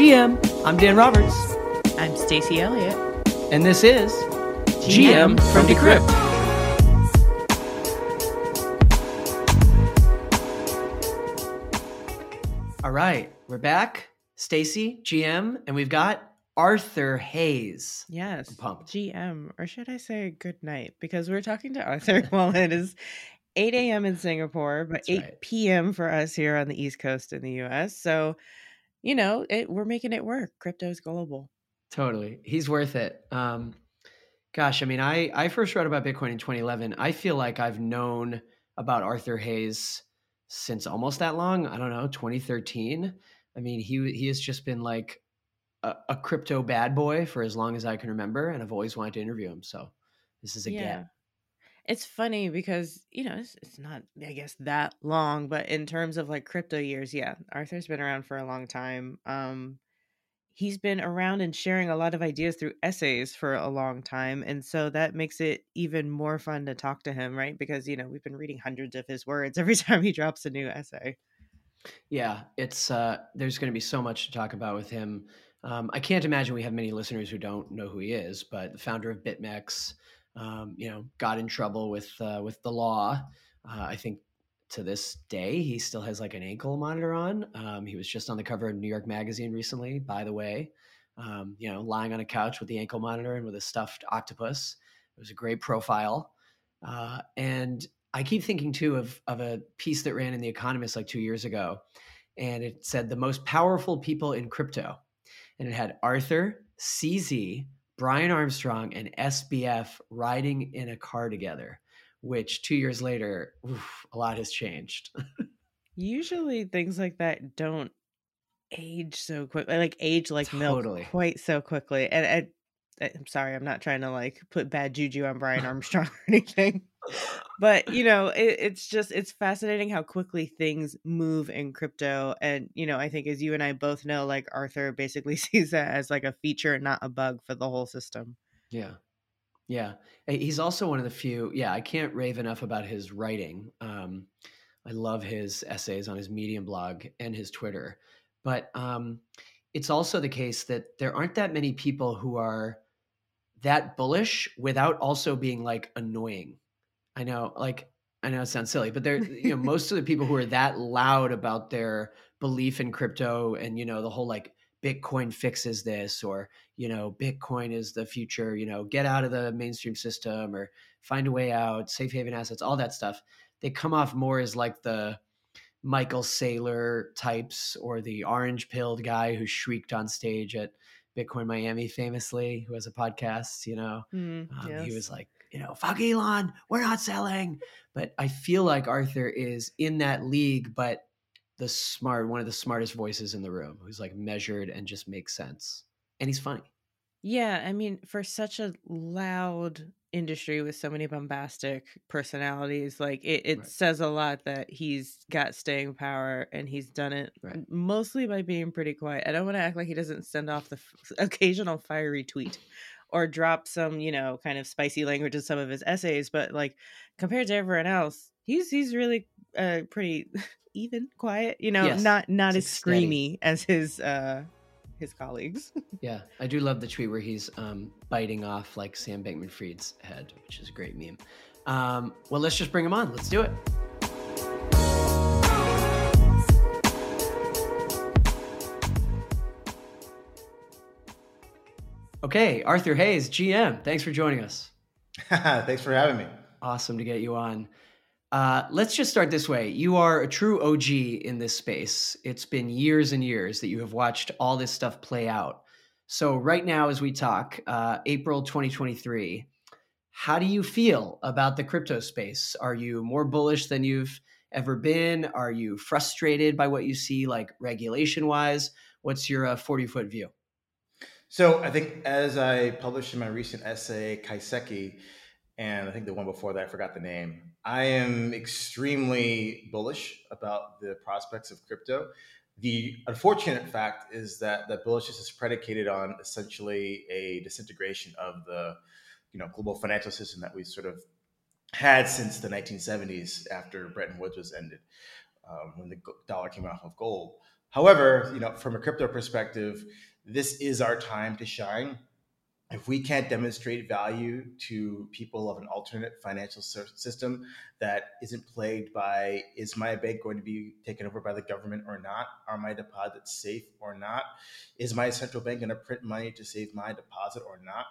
GM, I'm Dan Roberts, I'm Stacy Elliott. and this is GM from Decrypt. All right, we're back. Stacy, GM, and we've got Arthur Hayes. Yes. GM, or should I say good night? Because we're talking to Arthur while it is 8 a.m. in Singapore, but That's 8 right. p.m. for us here on the East Coast in the US. So, you know, it, we're making it work. Crypto's global. Totally. He's worth it. Um, gosh, I mean, I, I first wrote about Bitcoin in 2011. I feel like I've known about Arthur Hayes since almost that long. I don't know, 2013. I mean, he he has just been like a, a crypto bad boy for as long as I can remember, and I've always wanted to interview him. So this is a get. It's funny because, you know, it's, it's not, I guess, that long, but in terms of like crypto years, yeah, Arthur's been around for a long time. Um, he's been around and sharing a lot of ideas through essays for a long time. And so that makes it even more fun to talk to him, right? Because, you know, we've been reading hundreds of his words every time he drops a new essay. Yeah, it's uh, there's going to be so much to talk about with him. Um, I can't imagine we have many listeners who don't know who he is, but the founder of BitMEX, um, you know, got in trouble with uh, with the law. Uh, I think to this day he still has like an ankle monitor on. Um, he was just on the cover of New York Magazine recently, by the way. Um, you know, lying on a couch with the ankle monitor and with a stuffed octopus. It was a great profile. Uh, and I keep thinking too of of a piece that ran in The Economist like two years ago, and it said the most powerful people in crypto, and it had Arthur, CZ, Brian Armstrong, and SBF riding in a car together. Which two years later, oof, a lot has changed. Usually things like that don't age so quickly, like age like Totally. milk quite so quickly. And I, I'm sorry, I'm not trying to like put bad juju on Brian Armstrong or anything. But you know, it, it's just it's fascinating how quickly things move in crypto. And you know, I think as you and I both know, like Arthur basically sees that as like a feature, not a bug for the whole system. Yeah. Yeah. He's also one of the few. Yeah. I can't rave enough about his writing. Um, I love his essays on his Medium blog and his Twitter. But um, it's also the case that there aren't that many people who are that bullish without also being like annoying. I know, like, I know it sounds silly, but they're, you know, most of the people who are that loud about their belief in crypto and, you know, the whole like Bitcoin fixes this or, you know, Bitcoin is the future, you know, get out of the mainstream system or find a way out, safe haven assets, all that stuff. They come off more as like the Michael Saylor types or the orange pilled guy who shrieked on stage at Bitcoin Miami famously, who has a podcast, you know. Mm, Um, He was like, you know, fuck Elon, we're not selling. But I feel like Arthur is in that league, but the smart, one of the smartest voices in the room, who's like measured and just makes sense. And he's funny. Yeah, I mean, for such a loud industry with so many bombastic personalities, like it, it Right. says a lot that he's got staying power and he's done it Right. mostly by being pretty quiet. I don't want to act like he doesn't send off the f- occasional fiery tweet or drop some, you know, kind of spicy language in some of his essays, but like compared to everyone else, he's he's really uh pretty even quiet, you know, Yes, not not it's as steady. screamy as his uh his colleagues. Yeah, I do love the tweet where he's um, biting off like Sam Bankman Fried's head, which is a great meme. Um, well, let's just bring him on. Let's do it. Okay, Arthur Hayes, GM, thanks for joining us. Thanks for having me. Awesome to get you on. Uh, let's just start this way. You are a true OG in this space. It's been years and years that you have watched all this stuff play out. So, right now, as we talk, uh, April 2023, how do you feel about the crypto space? Are you more bullish than you've ever been? Are you frustrated by what you see, like regulation wise? What's your 40 uh, foot view? So I think as I published in my recent essay, Kaiseki, and I think the one before that, I forgot the name. I am extremely bullish about the prospects of crypto. The unfortunate fact is that that bullishness is predicated on essentially a disintegration of the, you know, global financial system that we sort of had since the 1970s after Bretton Woods was ended, um, when the dollar came off of gold. However, you know, from a crypto perspective, this is our time to shine. If we can't demonstrate value to people of an alternate financial system that isn't plagued by is my bank going to be taken over by the government or not? Are my deposits safe or not? Is my central bank going to print money to save my deposit or not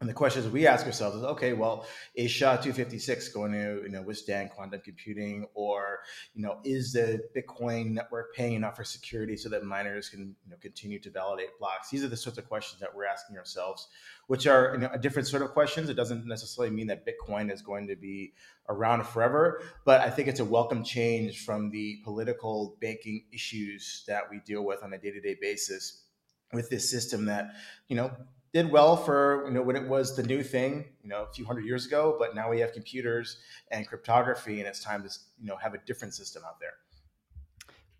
and the questions we ask ourselves is, okay, well, is SHA-256 going to you know withstand quantum computing, or you know, is the Bitcoin network paying enough for security so that miners can you know continue to validate blocks? These are the sorts of questions that we're asking ourselves, which are you know, a different sort of questions. It doesn't necessarily mean that Bitcoin is going to be around forever, but I think it's a welcome change from the political banking issues that we deal with on a day-to-day basis with this system that you know did well for you know when it was the new thing you know a few hundred years ago but now we have computers and cryptography and it's time to you know have a different system out there.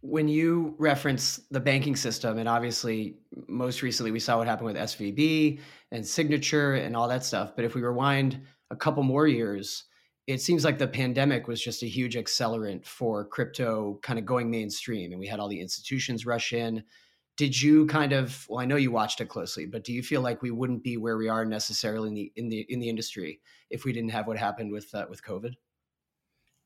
When you reference the banking system and obviously most recently we saw what happened with svb and signature and all that stuff but if we rewind a couple more years it seems like the pandemic was just a huge accelerant for crypto kind of going mainstream and we had all the institutions rush in did you kind of well i know you watched it closely but do you feel like we wouldn't be where we are necessarily in the in the in the industry if we didn't have what happened with uh, with covid?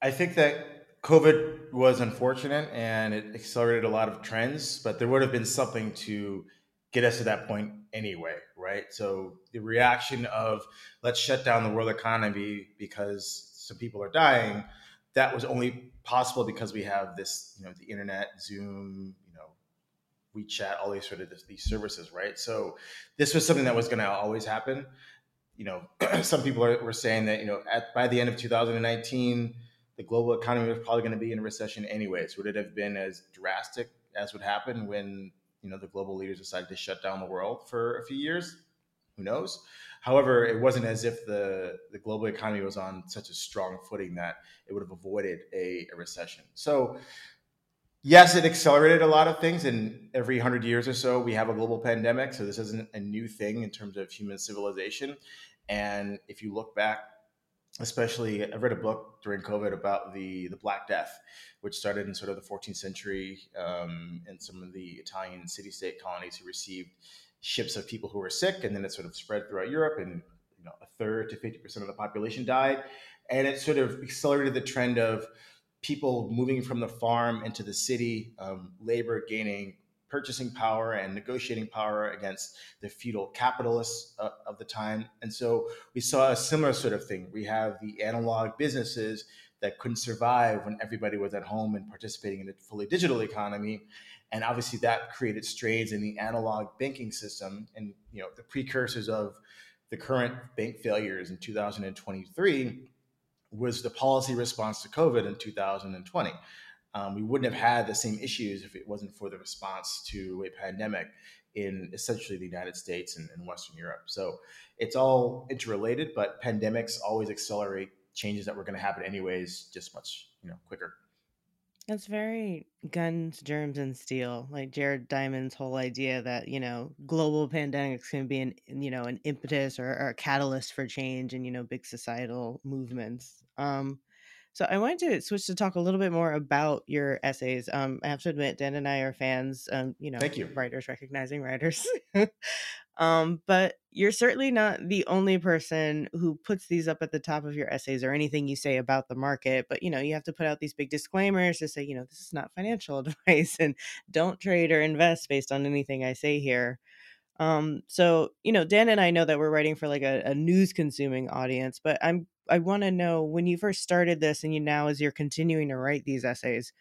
I think that covid was unfortunate and it accelerated a lot of trends but there would have been something to get us to that point anyway right? So the reaction of let's shut down the world economy because some people are dying that was only possible because we have this you know the internet zoom WeChat, all these sort of these services, right? So this was something that was going to always happen. You know, some people are, were saying that you know at by the end of 2019, the global economy was probably going to be in a recession anyways. Would it have been as drastic as would happen when you know the global leaders decided to shut down the world for a few years? Who knows? However, it wasn't as if the, the global economy was on such a strong footing that it would have avoided a, a recession. So yes, it accelerated a lot of things. And every hundred years or so, we have a global pandemic. So this isn't a new thing in terms of human civilization. And if you look back, especially, I read a book during COVID about the the Black Death, which started in sort of the 14th century um, in some of the Italian city-state colonies who received ships of people who were sick, and then it sort of spread throughout Europe, and you know, a third to 50 percent of the population died, and it sort of accelerated the trend of people moving from the farm into the city, um, labor gaining purchasing power and negotiating power against the feudal capitalists uh, of the time. And so we saw a similar sort of thing. We have the analog businesses that couldn't survive when everybody was at home and participating in a fully digital economy. And obviously that created strains in the analog banking system and you know the precursors of the current bank failures in 2023 was the policy response to COVID in 2020. Um, we wouldn't have had the same issues if it wasn't for the response to a pandemic in essentially the United States and, and Western Europe. So it's all interrelated, but pandemics always accelerate changes that were going to happen anyways, just much you know quicker. It's very guns, germs, and steel. Like Jared Diamond's whole idea that you know global pandemics can be an you know an impetus or, or a catalyst for change and you know big societal movements. Um, so I wanted to switch to talk a little bit more about your essays. Um, I have to admit, Dan and I are fans. Um, you know, thank you, writers recognizing writers. Um, but you're certainly not the only person who puts these up at the top of your essays or anything you say about the market. But you know, you have to put out these big disclaimers to say, you know, this is not financial advice and don't trade or invest based on anything I say here. Um, so you know, Dan and I know that we're writing for like a, a news consuming audience, but I'm I want to know when you first started this and you now as you're continuing to write these essays,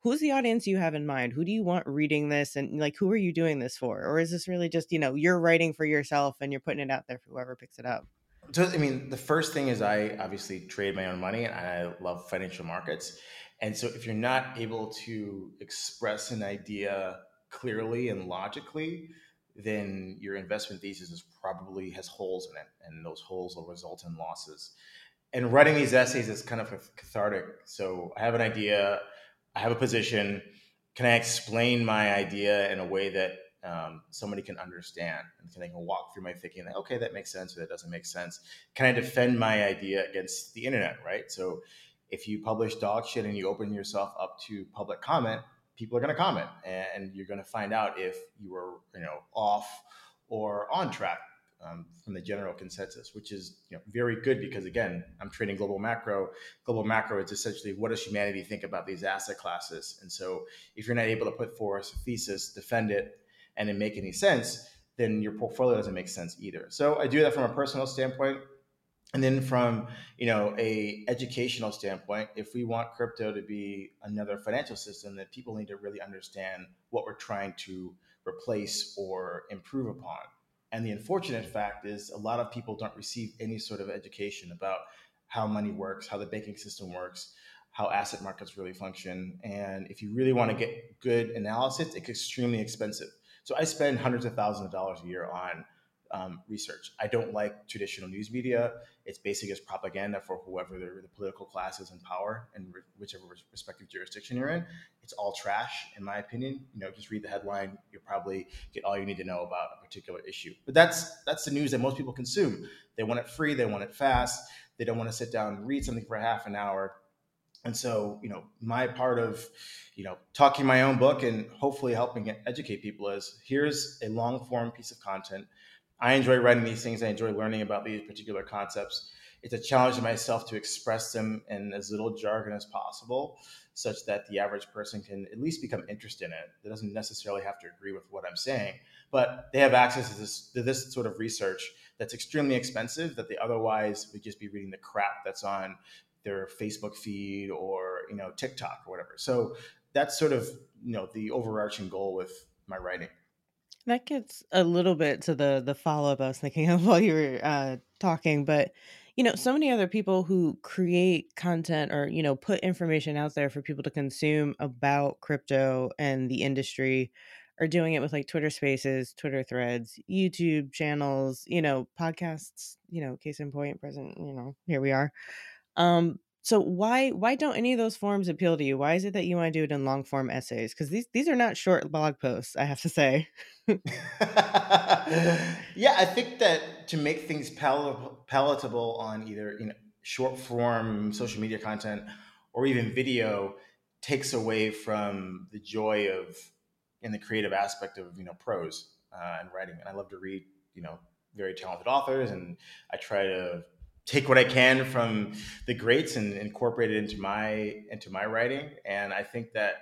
who's the audience you have in mind? Who do you want reading this? And like, who are you doing this for? Or is this really just, you know, you're writing for yourself and you're putting it out there for whoever picks it up? So, I mean, the first thing is I obviously trade my own money and I love financial markets. And so if you're not able to express an idea clearly and logically, then your investment thesis is probably has holes in it, and those holes will result in losses. And writing these essays is kind of cathartic. So I have an idea, I have a position. Can I explain my idea in a way that um, somebody can understand and can they can walk through my thinking that okay that makes sense or that doesn't make sense can i defend my idea against the internet right so if you publish dog shit and you open yourself up to public comment people are going to comment and you're going to find out if you were you know off or on track um, from the general consensus, which is you know, very good because again, I'm trading global macro. Global macro is essentially what does humanity think about these asset classes, and so if you're not able to put forth a thesis, defend it, and it make any sense, then your portfolio doesn't make sense either. So I do that from a personal standpoint. And then from you know a educational standpoint, if we want crypto to be another financial system, then people need to really understand what we're trying to replace or improve upon. And the unfortunate fact is a lot of people don't receive any sort of education about how money works, how the banking system works, how asset markets really function. And if you really want to get good analysis, it's extremely expensive. So I spend hundreds of thousands of dollars a year on um, research. I don't like traditional news media. It's basically just propaganda for whoever the, the political class is in power and re- whichever respective jurisdiction you're in. It's all trash, in my opinion. You know, just read the headline. You'll probably get all you need to know about a particular issue. But that's that's the news that most people consume. They want it free. They want it fast. They don't want to sit down and read something for half an hour and so, you know, my part of, you know, talking my own book and hopefully helping educate people is here's a long form piece of content. I enjoy writing these things. I enjoy learning about these particular concepts. It's a challenge to myself to express them in as little jargon as possible, such that the average person can at least become interested in it. They doesn't necessarily have to agree with what I'm saying, but they have access to this, to this sort of research that's extremely expensive that they otherwise would just be reading the crap that's on their Facebook feed or you know TikTok or whatever. So that's sort of you know the overarching goal with my writing. That gets a little bit to the the follow up I was thinking of while you were uh, talking, but you know, so many other people who create content or you know put information out there for people to consume about crypto and the industry are doing it with like Twitter Spaces, Twitter Threads, YouTube channels, you know, podcasts. You know, case in point, present. You know, here we are. Um, so why why don't any of those forms appeal to you? Why is it that you want to do it in long form essays? Because these these are not short blog posts, I have to say. yeah, I think that to make things palatable, palatable on either you know short form social media content or even video takes away from the joy of in the creative aspect of you know prose uh, and writing. And I love to read you know very talented authors, and I try to take what I can from the greats and incorporate it into my into my writing. And I think that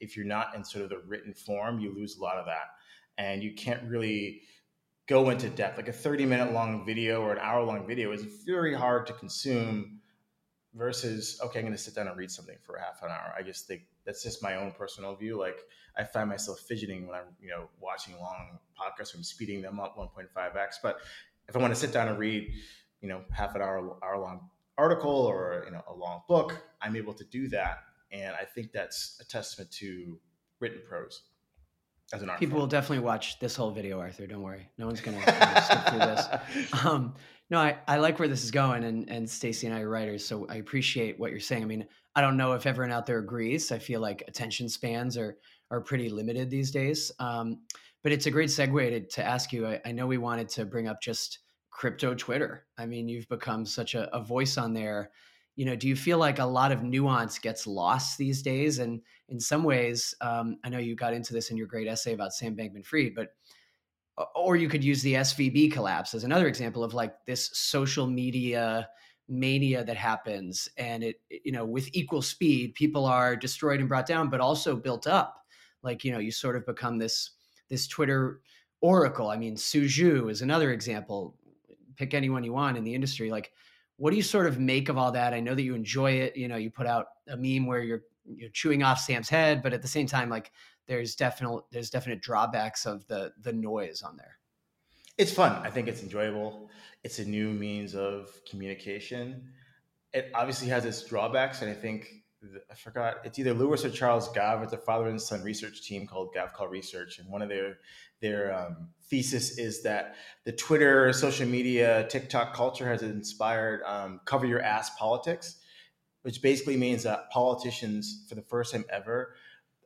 if you're not in sort of the written form, you lose a lot of that, and you can't really go into depth. Like a 30 minute long video or an hour long video is very hard to consume versus okay, I'm going to sit down and read something for half an hour. I just think that's just my own personal view. Like I find myself fidgeting when I'm you know watching long podcasts. I'm speeding them up 1.5x, but if I want to sit down and read you know half an hour hour long article or you know a long book i'm able to do that. And i think that's a testament to written prose as an art people form. will definitely watch this whole video arthur. Don't worry. No one's gonna, skip through this. Um, no I, I like where this is going and and stacy and i are writers so i appreciate what you're saying. I mean i don't know if everyone out there agrees. I feel like attention spans are are pretty limited these days. Um, but it's a great segue to, to ask you. I, I know we wanted to bring up just crypto Twitter. I mean, you've become such a, a, voice on there. You know, do you feel like a lot of nuance gets lost these days? And in some ways, um, I know you got into this in your great essay about Sam Bankman Fried, but or you could use the SVB collapse as another example of like this social media mania that happens and it you know with equal speed people are destroyed and brought down but also built up like you know you sort of become this this twitter oracle i mean Su Zhu is another example pick anyone you want in the industry. Like, what do you sort of make of all that? I know that you enjoy it. You know, you put out a meme where you're you're chewing off Sam's head, but at the same time, like there's definite there's definite drawbacks of the the noise on there. It's fun. I think it's enjoyable. It's a new means of communication. It obviously has its drawbacks, and I think I forgot it's either Louis or Charles Gave. It's a father and son research team called Gavekal Research, and one of their their um, thesis is that the Twitter, social media, TikTok culture has inspired um, cover your ass politics, which basically means that politicians, for the first time ever,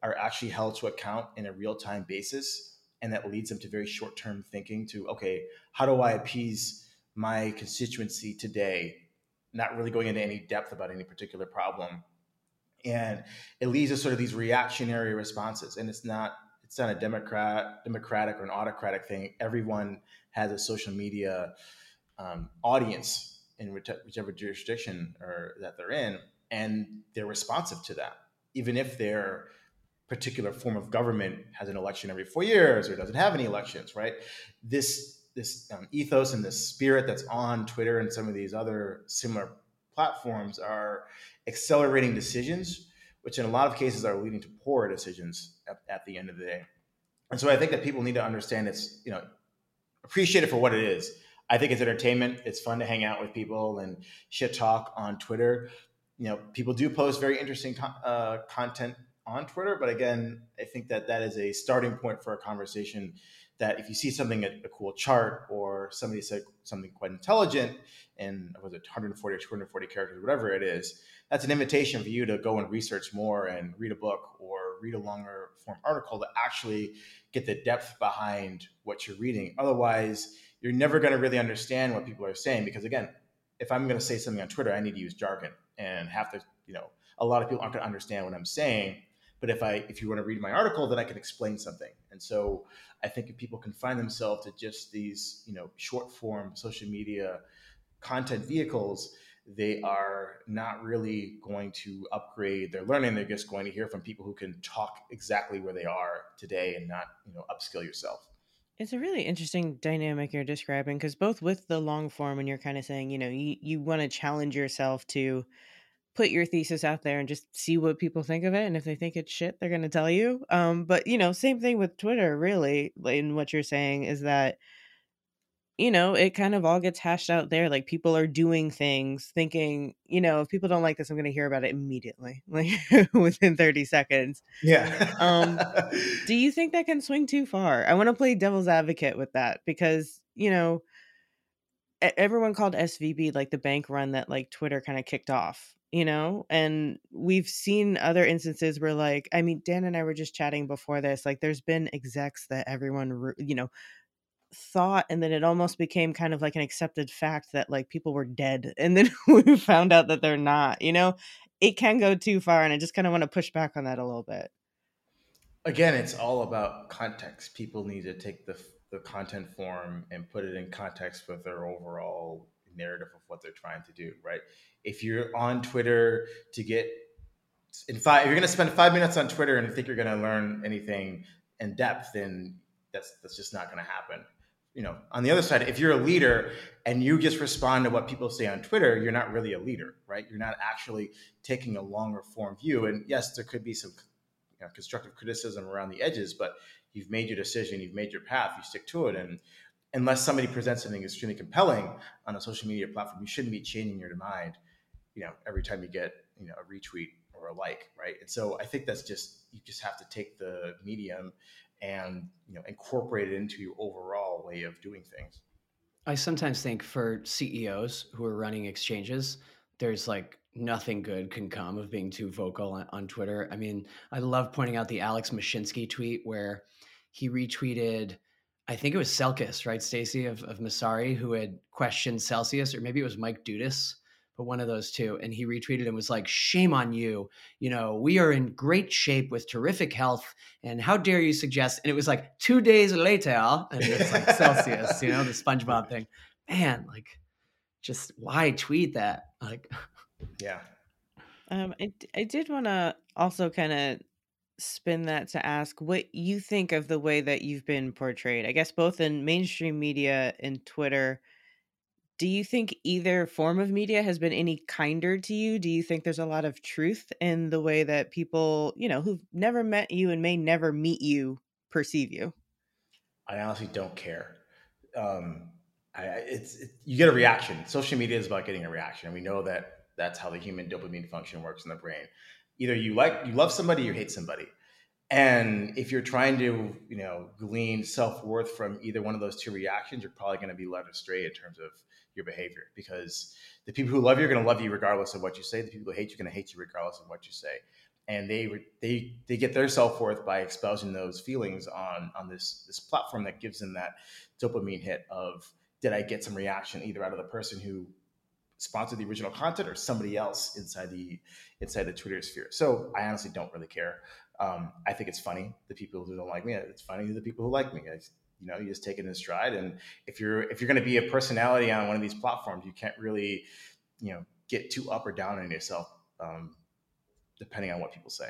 are actually held to account in a real time basis, and that leads them to very short term thinking. To okay, how do I appease my constituency today? Not really going into any depth about any particular problem and it leads to sort of these reactionary responses and it's not it's not a democrat democratic or an autocratic thing. Everyone has a social media um, audience in whichever jurisdiction or that they're in and they're responsive to that. Even if their particular form of government has an election every four years or doesn't have any elections right? This this um, ethos and this spirit that's on twitter and some of these other similar platforms are accelerating decisions, which in a lot of cases are leading to poor decisions at, at the end of the day. And so I think that people need to understand it's, you know, appreciate it for what it is. I think it's entertainment. It's fun to hang out with people and shit talk on Twitter. You know, people do post very interesting uh, content on Twitter, but again, I think that that is a starting point for a conversation. That if you see something a, a cool chart or somebody said something quite intelligent and was it 140 or 240 characters, whatever it is, that's an invitation for you to go and research more and read a book or read a longer form article to actually get the depth behind what you're reading. Otherwise, you're never going to really understand what people are saying because again, if I'm going to say something on Twitter, I need to use jargon and have to, you know, a lot of people aren't going to understand what I'm saying. But if I, if you want to read my article, then I can explain something. And so I think if people confine themselves to just these, you know, short form social media content vehicles, they are not really going to upgrade their learning. They're just going to hear from people who can talk exactly where they are today and not, you know, upskill yourself. It's a really interesting dynamic you're describing because both with the long form and you're kind of saying, you know, you, you want to challenge yourself to put your thesis out there and just see what people think of it. And if they think it's shit, they're going to tell you. Um, but, you know, same thing with Twitter, really, in what you're saying is that you know, it kind of all gets hashed out there. Like people are doing things thinking, you know, if people don't like this, I'm going to hear about it immediately, like within 30 seconds. Yeah. um, do you think that can swing too far? I want to play devil's advocate with that because, you know, everyone called SVB like the bank run that like Twitter kind of kicked off, you know? And we've seen other instances where like, I mean, Dan and I were just chatting before this, like there's been execs that everyone, you know, thought and then it almost became kind of like an accepted fact that like people were dead and then we found out that they're not you know it can go too far and i just kind of want to push back on that a little bit again it's all about context people need to take the the content form and put it in context with their overall narrative of what they're trying to do right if you're on twitter to get in five if you're going to spend five minutes on twitter and think you're going to learn anything in depth then that's that's just not going to happen you know, on the other side, if you're a leader and you just respond to what people say on Twitter, you're not really a leader, right? You're not actually taking a longer form view. And yes, there could be some you know, constructive criticism around the edges, but you've made your decision, you've made your path, you stick to it. And unless somebody presents something extremely compelling on a social media platform, you shouldn't be changing your mind, you know, every time you get, you know, a retweet or a like, right? And so I think that's just you just have to take the medium and you know incorporate it into your overall way of doing things. I sometimes think for CEOs who are running exchanges, there's like nothing good can come of being too vocal on, on Twitter. I mean, I love pointing out the Alex Mashinsky tweet where he retweeted, I think it was Selkis, right, Stacy of, of Messari, who had questioned Celsius, or maybe it was Mike Dudas but one of those two. And he retweeted and was like, Shame on you. You know, we are in great shape with terrific health. And how dare you suggest? And it was like two days later, and it's like Celsius, you know, the SpongeBob thing. Man, like, just why tweet that? Like, yeah. Um, I, I did want to also kind of spin that to ask what you think of the way that you've been portrayed. I guess both in mainstream media and Twitter do you think either form of media has been any kinder to you? Do you think there's a lot of truth in the way that people, you know, who've never met you and may never meet you perceive you? I honestly don't care. Um, I, it's it, you get a reaction. Social media is about getting a reaction, and we know that that's how the human dopamine function works in the brain. Either you like you love somebody, you hate somebody. And if you're trying to, you know, glean self worth from either one of those two reactions, you're probably going to be led astray in terms of your behavior because the people who love you are going to love you regardless of what you say. The people who hate you are going to hate you regardless of what you say. And they they they get their self worth by espousing those feelings on on this this platform that gives them that dopamine hit of did I get some reaction either out of the person who sponsored the original content or somebody else inside the inside the Twitter sphere. So I honestly don't really care. Um, I think it's funny the people who don't like me. It's funny the people who like me. I, you know, you just take it in stride. And if you're if you're going to be a personality on one of these platforms, you can't really, you know, get too up or down on yourself, um, depending on what people say.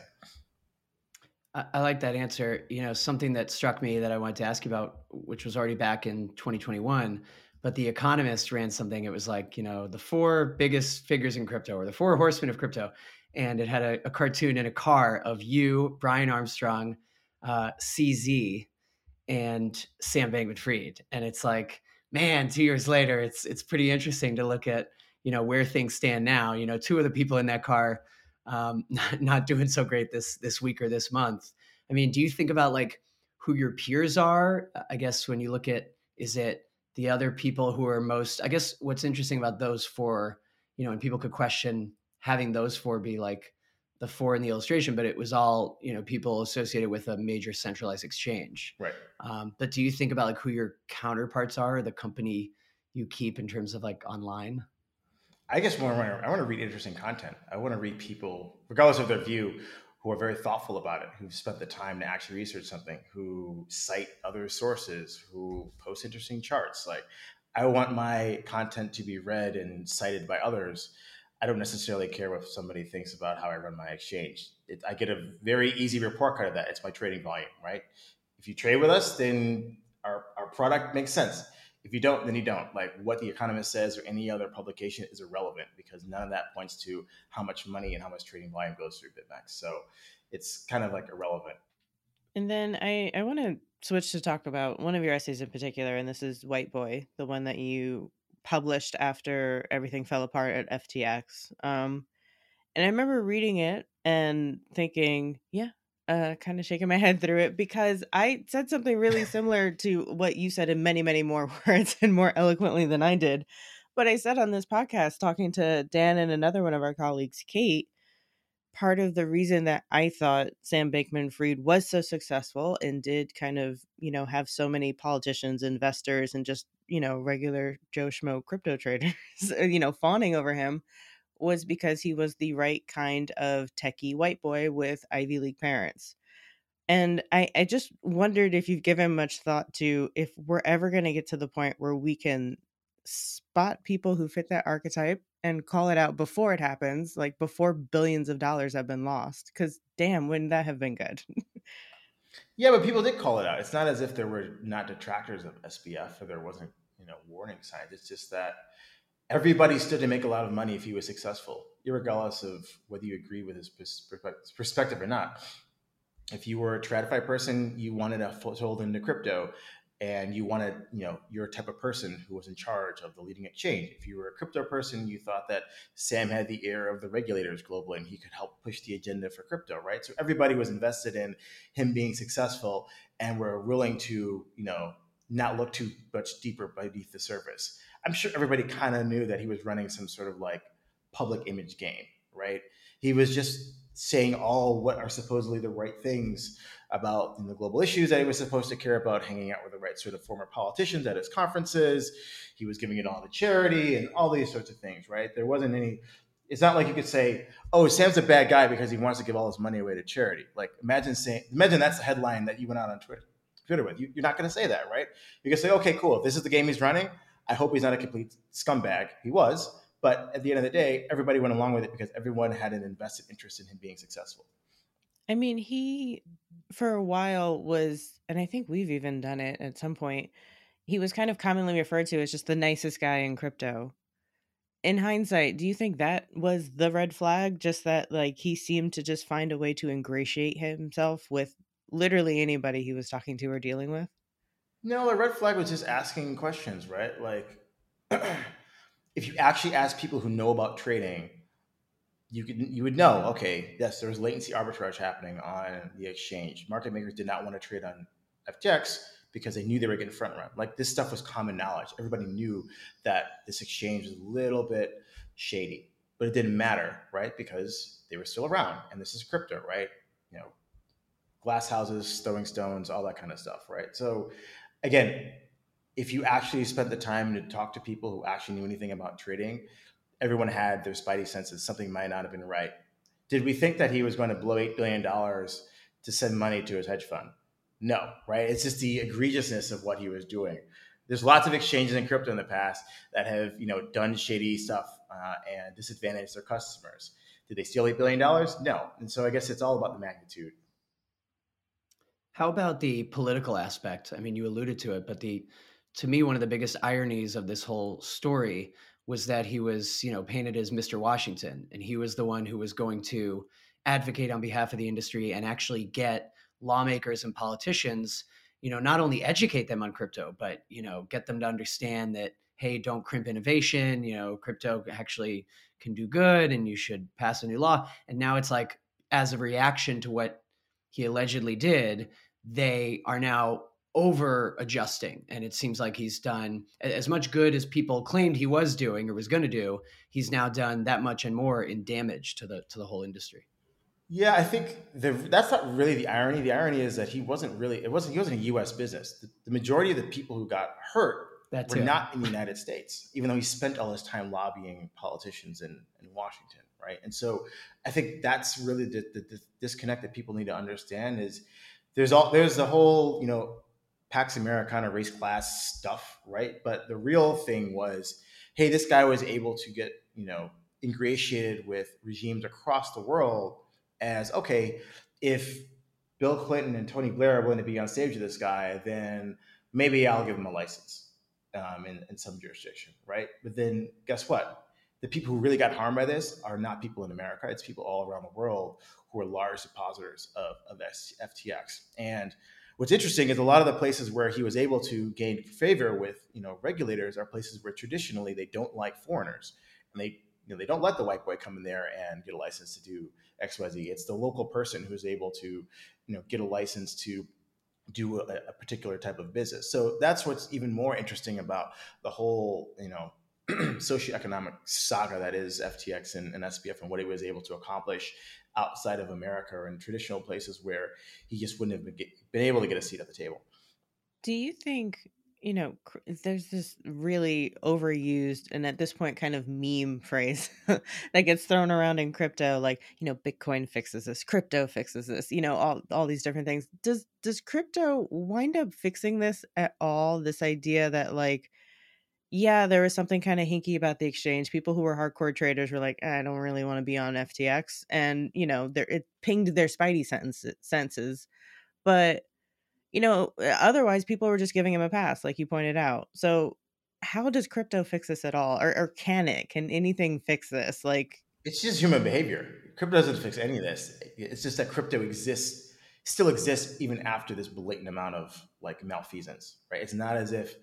I, I like that answer. You know, something that struck me that I wanted to ask you about, which was already back in 2021 but the economist ran something it was like you know the four biggest figures in crypto or the four horsemen of crypto and it had a, a cartoon in a car of you brian armstrong uh, cz and sam bankman fried and it's like man two years later it's it's pretty interesting to look at you know where things stand now. You know two of the people in that car um, not, not doing so great this this week or this month. I mean do you think about like who your peers are? I guess when you look at is it the other people who are most i guess what's interesting about those four you know and people could question having those four be like the four in the illustration but it was all you know people associated with a major centralized exchange. Right. Um, but do you think about like who your counterparts are the company you keep in terms of like online? I guess more i want to read interesting content. I want to read people regardless of their view who are very thoughtful about it, who've spent the time to actually research something, who cite other sources, who post interesting charts. Like, I want my content to be read and cited by others. I don't necessarily care what somebody thinks about how I run my exchange. It, I get a very easy report card of that. It's my trading volume, right? If you trade with us, then our, our product makes sense. If you don't, then you don't. Like what the Economist says or any other publication is irrelevant because none of that points to how much money and how much trading volume goes through BitMEX. So it's kind of like irrelevant. And then I, I want to switch to talk about one of your essays in particular, and this is White Boy, the one that you published after everything fell apart at FTX. Um, and I remember reading it and thinking, yeah, uh, kind of shaking my head through it because I said something really similar to what you said in many, many more words and more eloquently than I did. But I said on this podcast, talking to Dan and another one of our colleagues, Kate, part of the reason that I thought Sam Bankman Fried was so successful and did kind of, you know, have so many politicians, investors, and just, you know, regular Joe Schmo crypto traders, you know, fawning over him was because he was the right kind of techie white boy with Ivy League parents. And I, I just wondered if you've given much thought to if we're ever going to get to the point where we can spot people who fit that archetype and call it out before it happens, like before billions of dollars have been lost. Because damn, wouldn't that have been good? yeah, but people did call it out. It's not as if there were not detractors of SBF or there wasn't, you know, warning signs. It's just that everybody stood to make a lot of money if he was successful, regardless of whether you agree with his perspective or not. If you were a TradFi person, you wanted a foothold into crypto, and you wanted, you know, you're a type of person who was in charge of the leading exchange. If you were a crypto person, you thought that Sam had the ear of the regulators globally and he could help push the agenda for crypto, right? So everybody was invested in him being successful and were willing to, you know, not look too much deeper beneath the surface. I'm sure everybody kind of knew that he was running some sort of like public image game, right? He was just saying all what are supposedly the right things about the global issues that he was supposed to care about, hanging out with the right sort of former politicians at his conferences. He was giving it all to charity and all these sorts of things, right? There wasn't any. It's not like you could say, "Oh, Sam's a bad guy because he wants to give all his money away to charity." Like, imagine saying, imagine that's the headline that you went out on Twitter. Twitter with. You, are not going to say that, right? You can say, okay, cool. This is the game he's running, I hope he's not a complete scumbag. He was, but at the end of the day, everybody went along with it because everyone had an invested interest in him being successful. I mean, he for a while was, and I think we've even done it at some point. He was kind of commonly referred to as just the nicest guy in crypto. In hindsight, do you think that was the red flag? Just that, like, he seemed to just find a way to ingratiate himself with literally anybody he was talking to or dealing with? No, the red flag was just asking questions, right? Like, if you actually ask people who know about trading, you could you would know, okay, yes, there was latency arbitrage happening on the exchange. Market makers did not want to trade on FTX because they knew they were getting front run. Like this stuff was common knowledge. Everybody knew that this exchange was a little bit shady, but it didn't matter, right? Because they were still around, and this is crypto, right? You know, glass houses, throwing stones, all that kind of stuff, right? So, again, if you actually spent the time to talk to people who actually knew anything about trading, everyone had their spidey senses. Something might not have been right. Did we think that he was going to blow $8 billion to send money to his hedge fund? No, right? It's just the egregiousness of what he was doing. There's lots of exchanges in crypto in the past that have, you know, done shady stuff uh, and disadvantaged their customers. Did they steal $8 billion? No. And so I guess it's all about the magnitude. How about the political aspect? I mean, you alluded to it, but the to me one of the biggest ironies of this whole story was that he was, you know, painted as Mr. Washington, and he was the one who was going to advocate on behalf of the industry and actually get lawmakers and politicians, you know, not only educate them on crypto, but you know, get them to understand that hey, don't crimp innovation. You know, crypto actually can do good, and you should pass a new law. And now it's like, as a reaction to what he allegedly did, they are now over adjusting and it seems like he's done as much good as people claimed he was doing or was going to do he's now done that much and more in damage to the to the whole industry. Yeah i think the, that's not really the irony. The irony is that he wasn't really it wasn't he wasn't a us business. The, the majority of the people who got hurt That's were not in the united states even though he spent all his time lobbying politicians in, in washington right? And so i think that's really the, the, the disconnect that people need to understand is there's all there's the whole you know Pax Americana race class stuff, right? But the real thing was, hey, this guy was able to get, you know, ingratiated with regimes across the world as, okay, if Bill Clinton and Tony Blair are willing to be on stage with this guy, then maybe I'll give him a license um, in, in some jurisdiction, right? But then guess what? The people who really got harmed by this are not people in America. It's people all around the world who are large depositors of, of FTX. And What's interesting is a lot of the places where he was able to gain favor with you know regulators are places where traditionally they don't like foreigners, and they you know they don't let the white boy come in there and get a license to do X Y Z. It's the local person who's able to you know get a license to do a, a particular type of business. So that's what's even more interesting about the whole you know socioeconomic saga that is FTX and, and, SBF and what he was able to accomplish outside of America or in traditional places where he just wouldn't have been, get, been able to get a seat at the table. Do you think, you know, there's this really overused and at this point kind of meme phrase that gets thrown around in crypto like, you know, Bitcoin fixes this, crypto fixes this, you know, all all these different things. Does does crypto wind up fixing this at all? This idea that like yeah, there was something kind of hinky about the exchange. People who were hardcore traders were like, I don't really want to be on FTX. And, you know, there it pinged their spidey senses. But, you know, uh, otherwise people were just giving him a pass, like you pointed out. So how does crypto fix this at all? Or, or can it? Can anything fix this? Like it's just human behavior. Crypto doesn't fix any of this. It's just that crypto exists, still exists even after this blatant amount of like malfeasance, right? It's not as if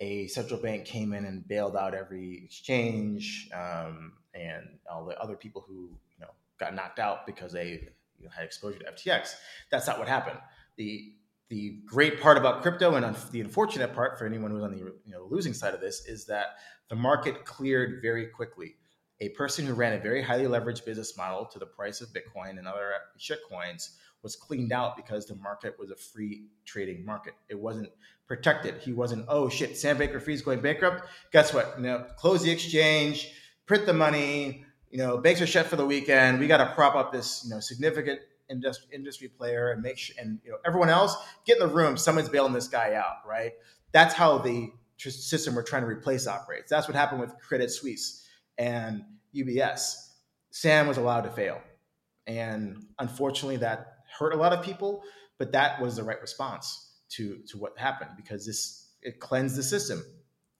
a central bank came in and bailed out every exchange um, and all the other people who you know got knocked out because they you know, had exposure to FTX. That's not what happened. The the great part about crypto and the unfortunate part for anyone who's on the you know losing side of this is that the market cleared very quickly. A person who ran a very highly leveraged business model to the price of Bitcoin and other shitcoins was cleaned out because the market was a free trading market. It wasn't protected. He wasn't, oh shit, Sam Bankman Fried's going bankrupt. Guess what? You know, close the exchange, print the money, you know, banks are shut for the weekend. We got to prop up this, you know, significant industry, industry player and make sure, and you know, everyone else get in the room. Someone's bailing this guy out, right? That's how the system we're trying to replace operates. That's what happened with Credit Suisse and UBS. Sam was allowed to fail. And unfortunately, that hurt a lot of people, but that was the right response to to what happened because this it cleansed the system.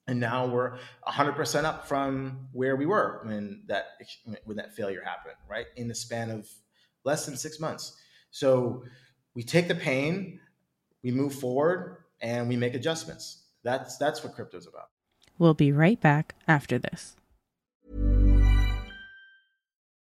And now we're 100% up from where we were when that when that failure happened right? In the span of less than 6 months. So we take the pain we move forward and we make adjustments. That's that's what crypto's about. We'll be right back after this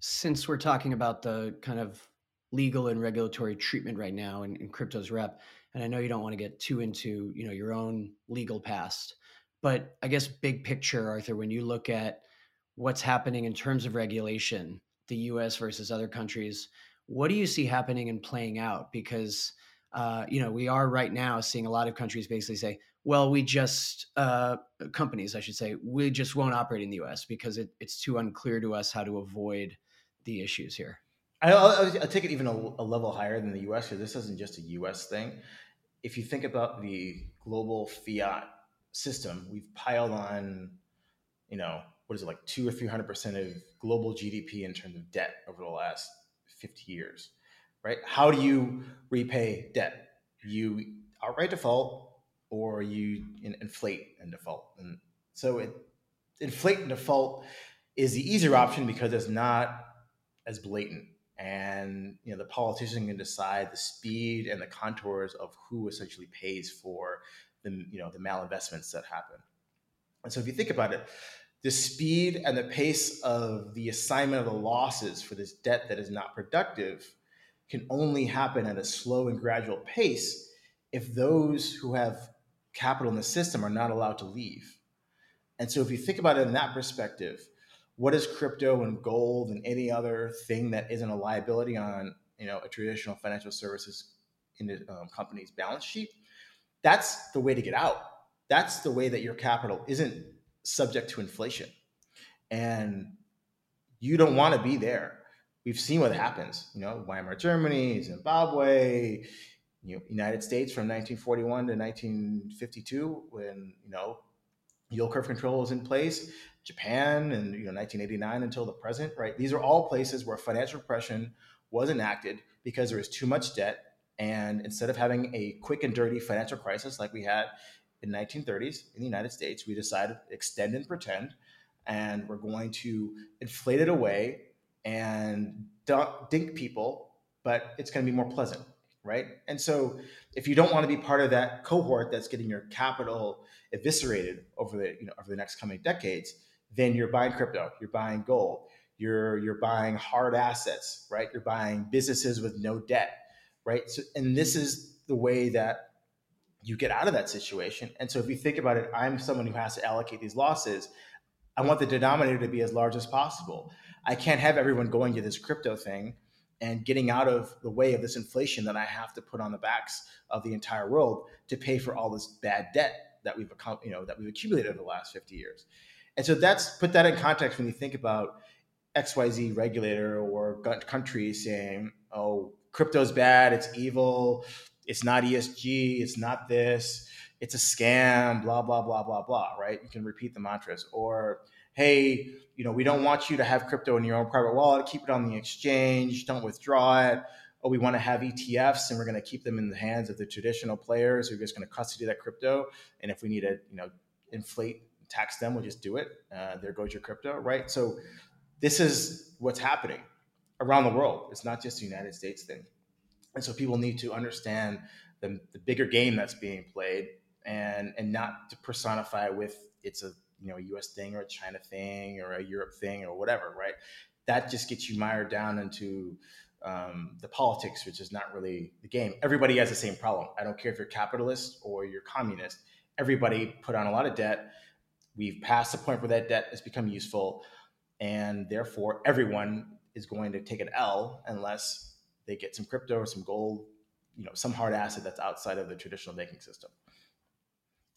Since we're talking about the kind of legal and regulatory treatment right now in, in crypto's rep, and I know you don't want to get too into, you know, your own legal past, but I guess big picture, Arthur, when you look at what's happening in terms of regulation, the US versus other countries, what do you see happening and playing out? Because uh, you know, we are right now seeing a lot of countries basically say, well, we just, uh, companies, I should say, we just won't operate in the US because it, it's too unclear to us how to avoid the issues here. I'll, I'll, I'll take it even a, a, level higher than the US because this isn't just a US thing. If you think about the global fiat system, we've piled on, you know, what is it like two or three hundred percent of global GDP in terms of debt over the last 50 years right? How do you repay debt? You outright default or you inflate and default. And so it, inflate and default is the easier option because it's not as blatant. And you know the politician can decide the speed and the contours of who essentially pays for the you know the malinvestments that happen. And so if you think about it, the speed and the pace of the assignment of the losses for this debt that is not productive can only happen at a slow and gradual pace if those who have capital in the system are not allowed to leave. And so if you think about it in that perspective, what is crypto and gold and any other thing that isn't a liability on you know a traditional financial services in the um, company's balance sheet? That's the way to get out. That's the way that your capital isn't subject to inflation. And you don't want to be there we've seen what happens. You know, Weimar Germany, Zimbabwe, you know, United States from 1941 to 1952, when you know yield curve control was in place. Japan and you know 1989 until the present, right? These are all places where financial repression was enacted because there was too much debt, and instead of having a quick and dirty financial crisis like we had in 1930s in the United States, we decided extend and pretend, and we're going to inflate it away and dink people, but it's going to be more pleasant, right? And so, if you don't want to be part of that cohort that's getting your capital eviscerated over the you know over the next coming decades, then you're buying crypto, you're buying gold, you're you're buying hard assets, right? You're buying businesses with no debt, right? So, and this is the way that you get out of that situation. And so, if you think about it, I'm someone who has to allocate these losses. I want the denominator to be as large as possible. I can't have everyone going to this crypto thing and getting out of the way of this inflation that I have to put on the backs of the entire world to pay for all this bad debt that we've you know that we've accumulated over the last 50 years. And so that's put that in context when you think about XYZ regulator or country saying, "Oh, crypto's bad, it's evil, it's not ESG, it's not this, it's a scam, blah blah blah blah blah," right? You can repeat the mantras or hey, you know, we don't want you to have crypto in your own private wallet. Keep it on the exchange. Don't withdraw it. Oh, we want to have ETFs, and we're going to keep them in the hands of the traditional players who are just going to custody that crypto. And if we need to, you know, inflate, tax them, we'll just do it. Uh, there goes your crypto, right? So this is what's happening around the world. It's not just a United States thing. And so people need to understand the, the bigger game that's being played and and not to personify with it's a you know a U.S. thing or a China thing or a Europe thing or whatever, right? That just gets you mired down into um, the politics, which is not really the game. Everybody has the same problem. I don't care if you're capitalist or you're communist. Everybody put on a lot of debt. We've passed the point where that debt has become useful, and therefore everyone is going to take an L unless they get some crypto or some gold, you know, some hard asset that's outside of the traditional banking system.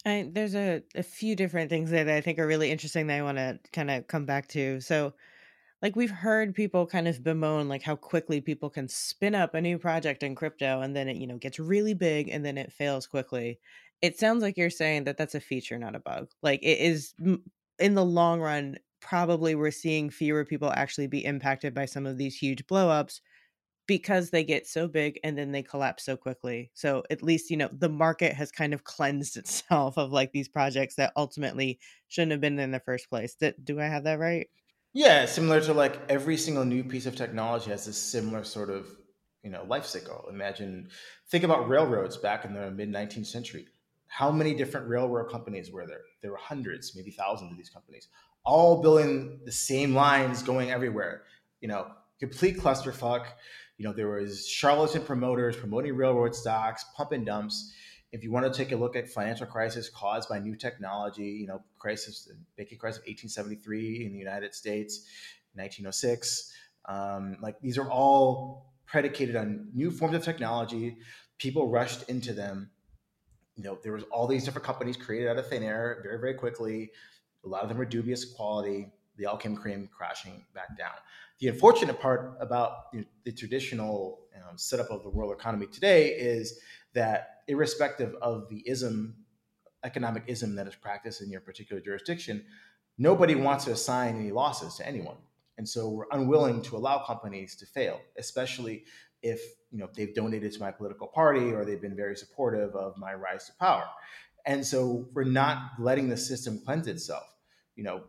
I, there's a, a few different things that I think are really interesting that I want to kind of come back to. So, like we've heard people kind of bemoan like how quickly people can spin up a new project in crypto and then it you know gets really big and then it fails quickly. It sounds like you're saying that that's a feature, not a bug. Like it is in the long run, probably we're seeing fewer people actually be impacted by some of these huge blowups because they get so big and then they collapse so quickly. So at least, you know, the market has kind of cleansed itself of like these projects that ultimately shouldn't have been in the first place. That do I have that right? Yeah, similar to like every single new piece of technology has this similar sort of, you know, life cycle. Imagine think about railroads back in the mid 19th century. How many different railroad companies were there? There were hundreds, maybe thousands of these companies, all building the same lines going everywhere. You know, complete clusterfuck you know, there was charlatan promoters promoting railroad stocks, pump and dumps. If you want to take a look at financial crisis caused by new technology, you know, crisis, banking crisis of 1873 in the United States, 1906, um, like these are all predicated on new forms of technology. People rushed into them. You know, there was all these different companies created out of thin air very, very quickly. A lot of them were dubious quality. They all came cream crashing back down. The unfortunate part about you know, the traditional um, setup of the world economy today is that, irrespective of the ism, economic ism that is practiced in your particular jurisdiction, nobody wants to assign any losses to anyone. And so we're unwilling to allow companies to fail, especially if you know they've donated to my political party or they've been very supportive of my rise to power. And so we're not letting the system cleanse itself. You know,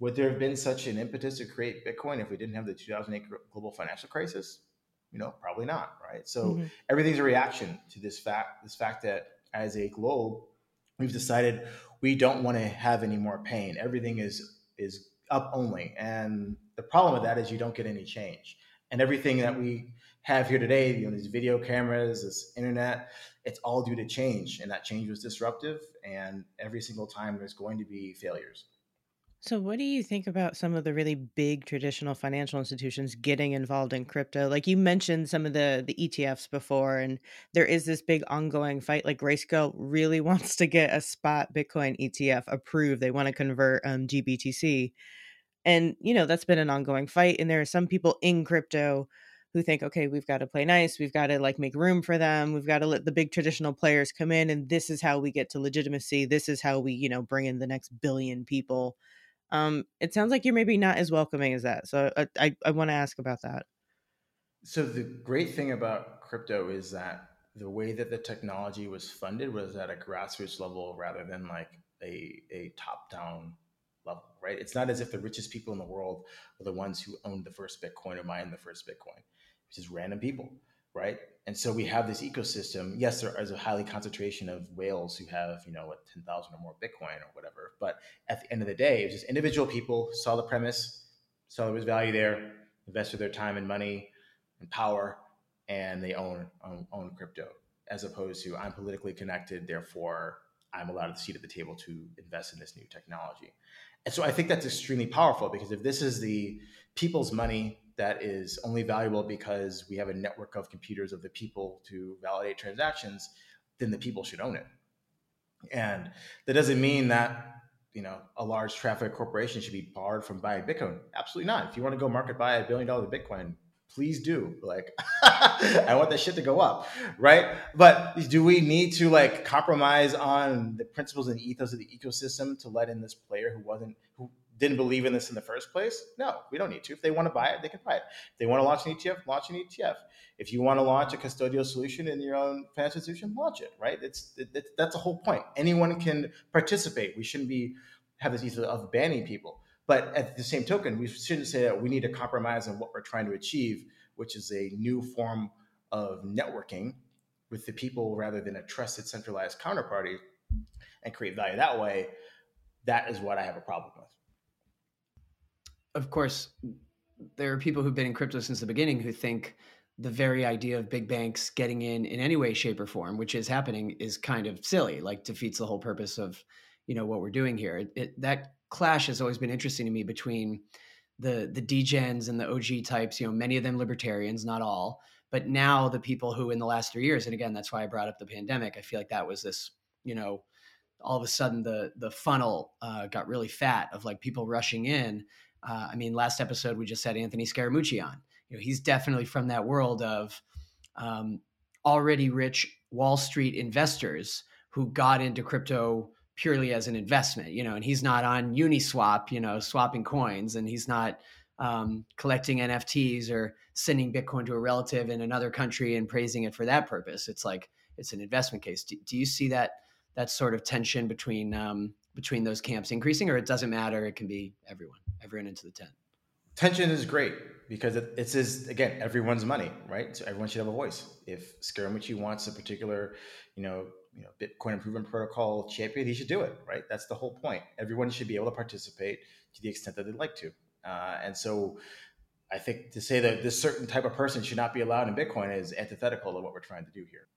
would there have been such an impetus to create Bitcoin if we didn't have the 2008 global financial crisis? You know, probably not, right? So mm-hmm. everything's a reaction to this fact, this fact that as a globe, we've decided we don't want to have any more pain. Everything is is up only, and the problem with that is you don't get any change. And everything that we have here today, you know, these video cameras, this internet, it's all due to change, and that change was disruptive. And every single time, there's going to be failures. So, what do you think about some of the really big traditional financial institutions getting involved in crypto? Like you mentioned some of the the ETFs before, and there is this big ongoing fight. Like Grayscale really wants to get a spot Bitcoin ETF approved. They want to convert um, GBTC, and you know that's been an ongoing fight. And there are some people in crypto who think, okay, we've got to play nice. We've got to like make room for them. We've got to let the big traditional players come in, and this is how we get to legitimacy. This is how we, you know, bring in the next billion people um, it sounds like you're maybe not as welcoming as that. So uh, I, I, I want to ask about that. So the great thing about crypto is that the way that the technology was funded was at a grassroots level rather than like a, a top down level, right? It's not as if the richest people in the world were the ones who owned the first Bitcoin or mined the first Bitcoin, which is random people right? And so we have this ecosystem. Yes, there is a highly concentration of whales who have, you know, what, 10,000 or more Bitcoin or whatever. But at the end of the day, it's just individual people saw the premise, saw there was value there, invested their time and money and power, and they own, own, own crypto as opposed to I'm politically connected, therefore I'm allowed a seat at the table to invest in this new technology. And so I think that's extremely powerful because if this is the people's money that is only valuable because we have a network of computers of the people to validate transactions, then the people should own it. And that doesn't mean that you know a large TradFi corporation should be barred from buying Bitcoin. Absolutely not. If you want to go market buy a billion dollar Bitcoin, please do. Like, I want that shit to go up, right? But do we need to like compromise on the principles and ethos of the ecosystem to let in this player who wasn't who didn't believe in this in the first place? No, we don't need to. If they want to buy it, they can buy it. If they want to launch an ETF, launch an ETF. If you want to launch a custodial solution in your own financial institution, launch it. Right? It's it, that's the whole point. Anyone can participate. We shouldn't be have this ethos of banning people. But at the same token, we shouldn't say that we need to compromise on what we're trying to achieve, which is a new form of networking with the people rather than a trusted centralized counterparty and create value that way. That is what I have a problem with of course, there are people who've been in crypto since the beginning who think the very idea of big banks getting in in any way, shape, or form, which is happening, is kind of silly. Like defeats the whole purpose of you know what we're doing here. It, it, that clash has always been interesting to me between the the degens and the OG types. You know, many of them libertarians, not all, but now the people who in the last three years, and again, that's why I brought up the pandemic. I feel like that was this, you know, all of a sudden the the funnel uh, got really fat of like people rushing in uh, I mean, last episode we just had Anthony Scaramucci on. You know, he's definitely from that world of um, already rich Wall Street investors who got into crypto purely as an investment, you know, and he's not on Uniswap, you know, swapping coins, and he's not um, collecting NFTs or sending Bitcoin to a relative in another country and praising it for that purpose. It's like it's an investment case. Do, do you see that that sort of tension between um, between those camps increasing, or it doesn't matter? It can be everyone, everyone into the tent. Tension is great because it, it's is again everyone's money, right? So everyone should have a voice. If Scaramucci wants a particular, you know, you know, Bitcoin Improvement Protocol champion, he should do it, right? That's the whole point. Everyone should be able to participate to the extent that they'd like to. Uh, and so I think to say that this certain type of person should not be allowed in Bitcoin is antithetical to what we're trying to do here.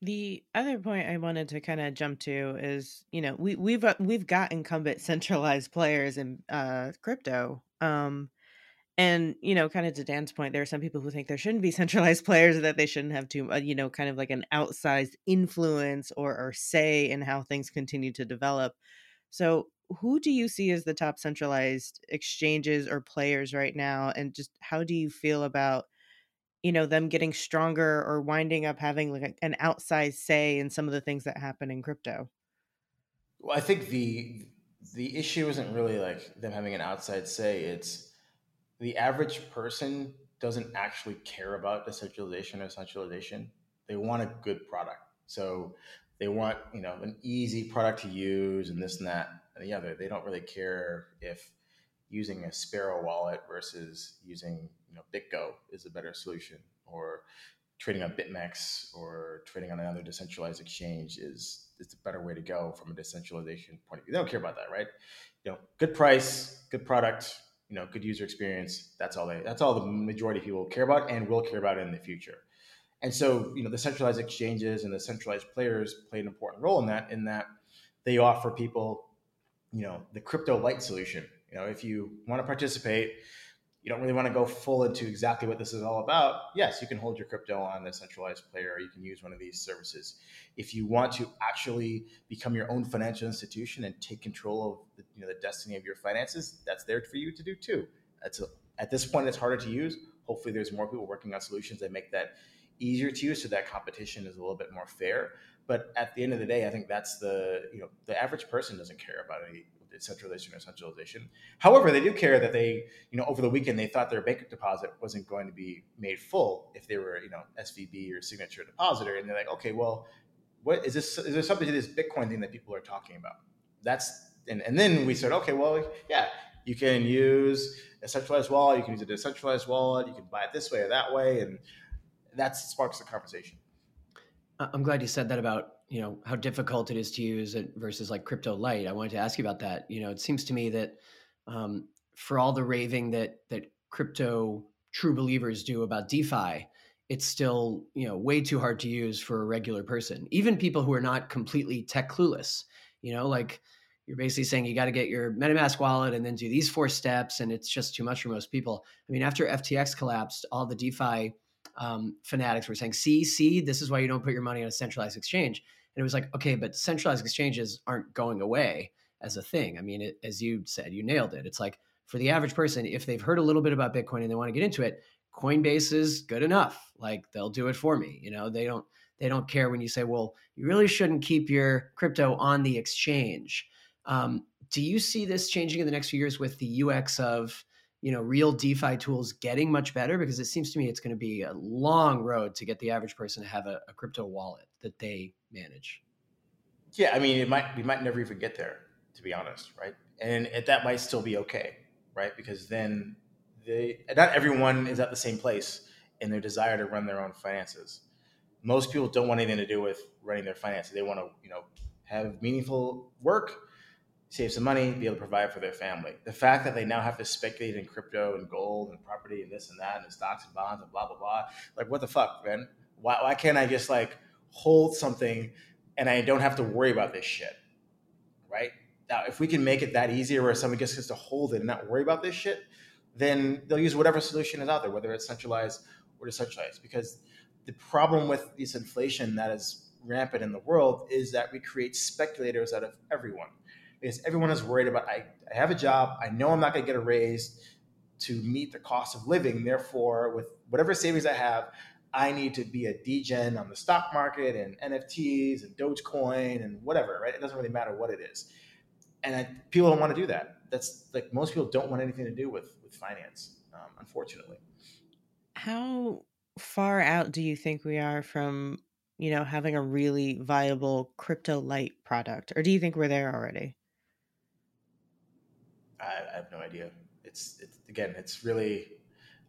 The other point I wanted to kind of jump to is, you know, we we've uh, we've got incumbent centralized players in uh, crypto. Um, and you know kind of to dan's point there are some people who think there shouldn't be centralized players that they shouldn't have too uh, you know kind of like an outsized influence or, or say in how things continue to develop so who do you see as the top centralized exchanges or players right now and just how do you feel about you know them getting stronger or winding up having like an outsized say in some of the things that happen in crypto. Well i think the the issue isn't really like them having an outside say it's the average person doesn't actually care about decentralization or centralization. They want a good product. So they want you know an easy product to use and this and that and the other. They don't really care if using a Sparrow wallet versus using you know BitGo is a better solution, or trading on BitMEX or trading on another decentralized exchange is is the better way to go from a decentralization point of view. They don't care about that, right? You know, good price, good product, you know, good user experience. That's all they. That's all the majority of people care about and will care about in the future. And so, you know, the centralized exchanges and the centralized players play an important role in that. In that, they offer people you know the crypto light solution you know if you want to participate you don't really want to go full into exactly what this is all about yes you can hold your crypto on a centralized player or you can use one of these services. If you want to actually become your own financial institution and take control of the, you know, the destiny of your finances that's there for you to do too. That's a, at this point it's harder to use. Hopefully there's more people working on solutions that make that easier to use so that competition is a little bit more fair. But at the end of the day, I think that's the you know the average person doesn't care about any centralization or centralization. However, they do care that they you know over the weekend they thought their bank deposit wasn't going to be made full if they were you know SVB or signature depositor, and they're like, okay, well, what is this? Is there something to this Bitcoin thing that people are talking about? That's and, and then we said, okay, well, yeah, you can use a centralized wallet, you can use a decentralized wallet, you can buy it this way or that way, and that sparks the conversation. I'm glad you said that about you know how difficult it is to use it versus like crypto light. I wanted to ask you about that. You know, it seems to me that um, for all the raving that that crypto true believers do about DeFi, it's still you know way too hard to use for a regular person, even people who are not completely tech clueless. You know, like you're basically saying you got to get your MetaMask wallet and then do these four steps, and it's just too much for most people. I mean, after FTX collapsed, all the DeFi um, fanatics were saying, see, see, this is why you don't put your money on a centralized exchange. And it was like, okay, but centralized exchanges aren't going away as a thing. I mean, it, as you said, you nailed it. It's like for the average person, if they've heard a little bit about Bitcoin and they want to get into it, Coinbase is good enough. Like they'll do it for me. You know, they don't they don't care when you say, well, you really shouldn't keep your crypto on the exchange. Um, do you see this changing in the next few years with the UX of you know real defi tools getting much better because it seems to me it's going to be a long road to get the average person to have a, a crypto wallet that they manage yeah i mean it might we might never even get there to be honest right and that might still be okay right because then they not everyone is at the same place in their desire to run their own finances most people don't want anything to do with running their finances they want to you know have meaningful work save some money, be able to provide for their family. The fact that they now have to speculate in crypto and gold and property and this and that and stocks and bonds and blah blah blah. Like what the fuck, man? Why why can't I just like hold something and I don't have to worry about this shit? Right? Now, if we can make it that easier where someone just gets to hold it and not worry about this shit, then they'll use whatever solution is out there, whether it's centralized or decentralized. Because the problem with this inflation that is rampant in the world is that we create speculators out of everyone Because everyone is worried about I, I have a job, I know I'm not going to get a raise to meet the cost of living. Therefore, with whatever savings I have, I need to be a degen on the stock market and NFTs and Dogecoin and whatever, right? It doesn't really matter what it is. And I, people don't want to do that. That's like most people don't want anything to do with with finance, um, unfortunately. How far out do you think we are from, you know, having a really viable crypto light product, or do you think we're there already? I, I have no idea. It's, it's again, it's really.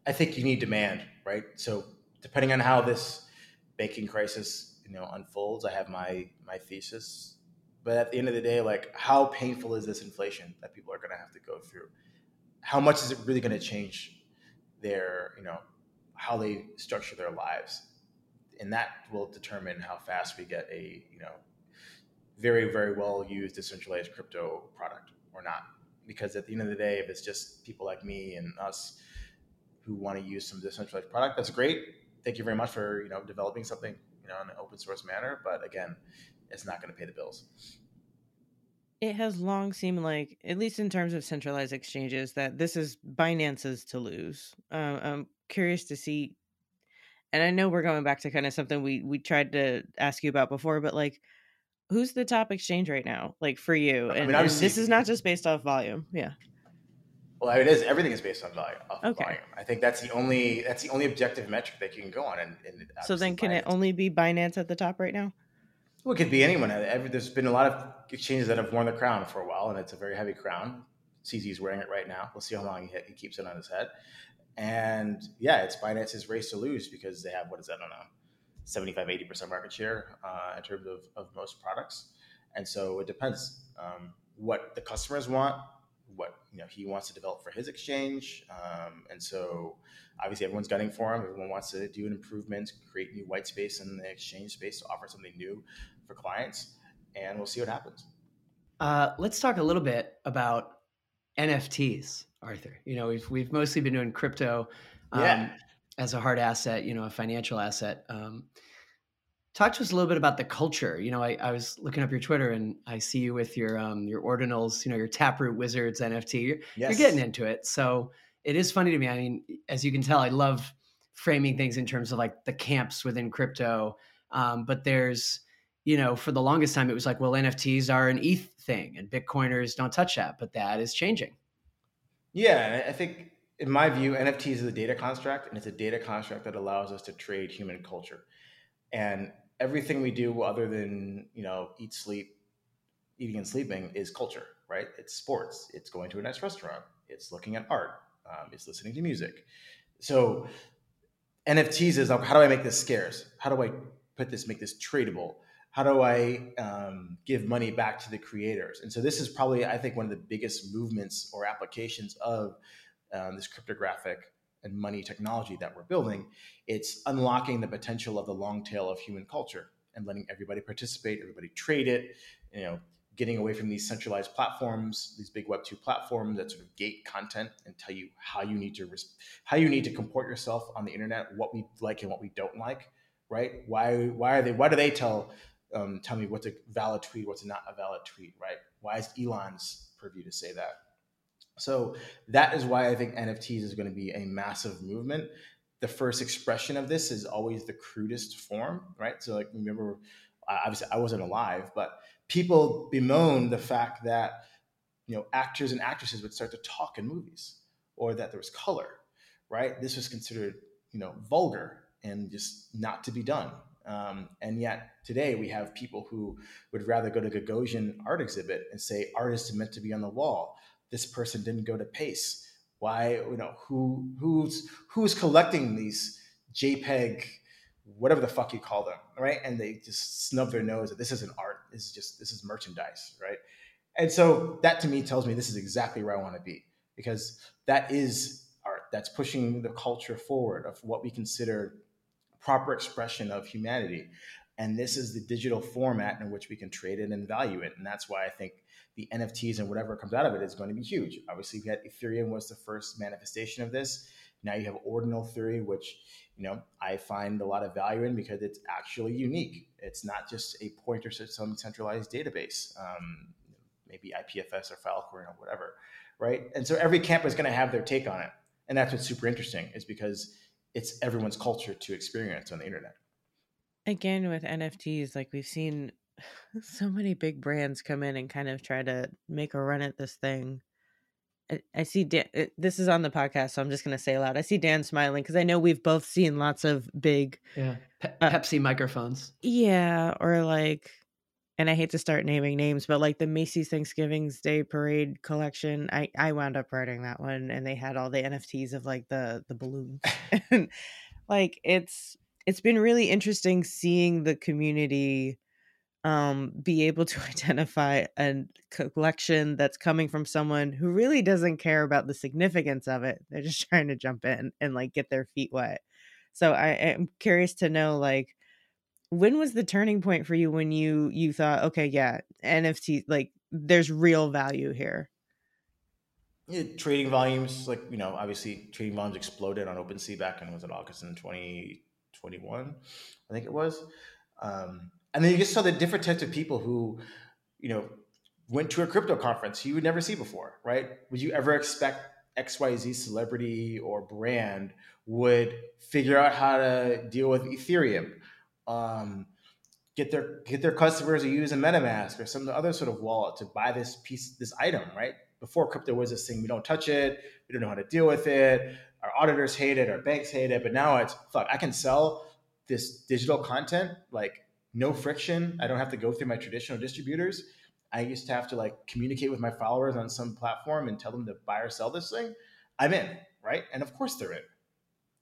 I think you need demand, right? So depending on how this banking crisis, you know, unfolds, I have my my thesis. But at the end of the day, like, how painful is this inflation that people are going to have to go through? How much is it really going to change their, you know, how they structure their lives? And that will determine how fast we get a, you know, very very well used decentralized crypto product or not because at the end of the day, if it's just people like me and us who want to use some decentralized product, that's great. Thank you very much for you know developing something you know in an open source manner. But again, it's not going to pay the bills. It has long seemed like, at least in terms of centralized exchanges, that this is Binance's to lose. Um, I'm curious to see, and I know we're going back to kind of something we we tried to ask you about before, but like who's the top exchange right now like for you and, I mean, and this is not just based off volume yeah well it is everything is based on volume okay volume. i think that's the only that's the only objective metric that you can go on and, and so then can binance. it only be binance at the top right now well it could be anyone there's been a lot of exchanges that have worn the crown for a while and it's a very heavy crown CZ's wearing it right now we'll see how long he, he keeps it on his head and yeah it's binance's race to lose because they have what is that i don't know 75, 80% market share uh, in terms of, of most products. And so it depends um, what the customers want, what you know he wants to develop for his exchange. Um, and so obviously everyone's gunning for him. Everyone wants to do an improvement, create new white space in the exchange space to offer something new for clients. And we'll see what happens. Uh, let's talk a little bit about NFTs, Arthur. You know, we've we've mostly been doing crypto. Um, yeah as a hard asset, you know, a financial asset. Um, talk to us a little bit about the culture. You know, I, I, was looking up your Twitter and I see you with your um, your ordinals, you know, your Taproot Wizards NFT. You're, yes. you're getting into it, so it is funny to me. I mean, as you can tell, I love framing things in terms of like the camps within crypto. Um, but there's, you know, for the longest time, it was like, well, NFTs are an ETH thing, and Bitcoiners don't touch that. But that is changing. Yeah, I think in my view, NFTs is a data construct, and it's a data construct that allows us to trade human culture. And everything we do, other than you know eat, sleep, eating and sleeping, is culture, right? It's sports. It's going to a nice restaurant. It's looking at art. Um, it's listening to music. So NFTs is how do I make this scarce? How do I put this, make this tradable? How do I um, give money back to the creators? And so this is probably, I think, one of the biggest movements or applications of um, this cryptographic and money technology that we're building, it's unlocking the potential of the long tail of human culture and letting everybody participate, everybody trade it, you know, getting away from these centralized platforms, these big Web two platforms that sort of gate content and tell you how you need to how you need to comport yourself on the internet, what we like and what we don't like, right? Why why are they why do they tell um, tell me what's a valid tweet, what's not a valid tweet, right? Why is Elon's purview to say that? So that is why I think NFTs is going to be a massive movement. The first expression of this is always the crudest form, right? So, like, remember, obviously, I wasn't alive, but people bemoan the fact that you know actors and actresses would start to talk in movies, or that there was color, right? This was considered, you know, vulgar and just not to be done. Um, and yet today we have people who would rather go to Gagosian art exhibit and say artists are meant to be on the wall this person didn't go to Pace? Why, you know, who who's who's collecting these JPEG, whatever the fuck you call them, right? And they just snub their nose that this isn't art. This is just this is merchandise, right? And so that to me tells me this is exactly where I want to be because that is art. That's pushing the culture forward of what we consider proper expression of humanity. And this is the digital format in which we can trade it and value it. And that's why I think the NFTs and whatever comes out of it is going to be huge. Obviously, we had Ethereum was the first manifestation of this. Now you have ordinal theory, which you know I find a lot of value in because it's actually unique. It's not just a pointer to some centralized database, um, maybe IPFS or Filecoin or whatever, right? And so every camp is going to have their take on it, and that's what's super interesting, is because it's everyone's culture to experience on the internet. Again, with NFTs, like we've seen so many big brands come in and kind of try to make a run at this thing. I, I see Dan, uh, this is on the podcast, so I'm just going to say aloud. I see Dan smiling because I know we've both seen lots of big, yeah, Pe- uh, Pepsi microphones. Yeah, or like, and I hate to start naming names, but like the Macy's Thanksgiving's Day Parade collection, I I wound up writing that one, and they had all the NFTs of like the the balloons, and like it's it's been really interesting seeing the community um be able to identify a collection that's coming from someone who really doesn't care about the significance of it. They're just trying to jump in and like get their feet wet. So i am curious to know like when was the turning point for you when you you thought okay yeah nft like there's real value here yeah, trading volumes like you know obviously trading volumes exploded on OpenSea back in was it August in 2021 I think it was? Um, and then you just saw the different types of people who you know went to a crypto conference you would never see before right? Would you ever expect xyz celebrity or brand would figure out how to deal with ethereum um, get their get their customers to use a metamask or some other sort of wallet to buy this piece this item right? Before crypto was this thing we don't touch it we don't know how to deal with it our auditors hate it our banks hate it but now it's fuck i can sell this digital content like no friction. I don't have to go through my traditional distributors. I used to have to like communicate with my followers on some platform and tell them to buy or sell this thing. I'm in, right? And of course they're in.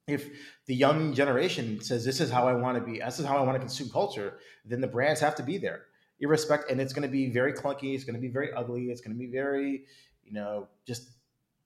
If the young generation says this is how I want to be, this is how I want to consume culture, then the brands have to be there. Irrespective, and it's going to be very clunky. It's going to be very ugly. It's going to be very, you know, just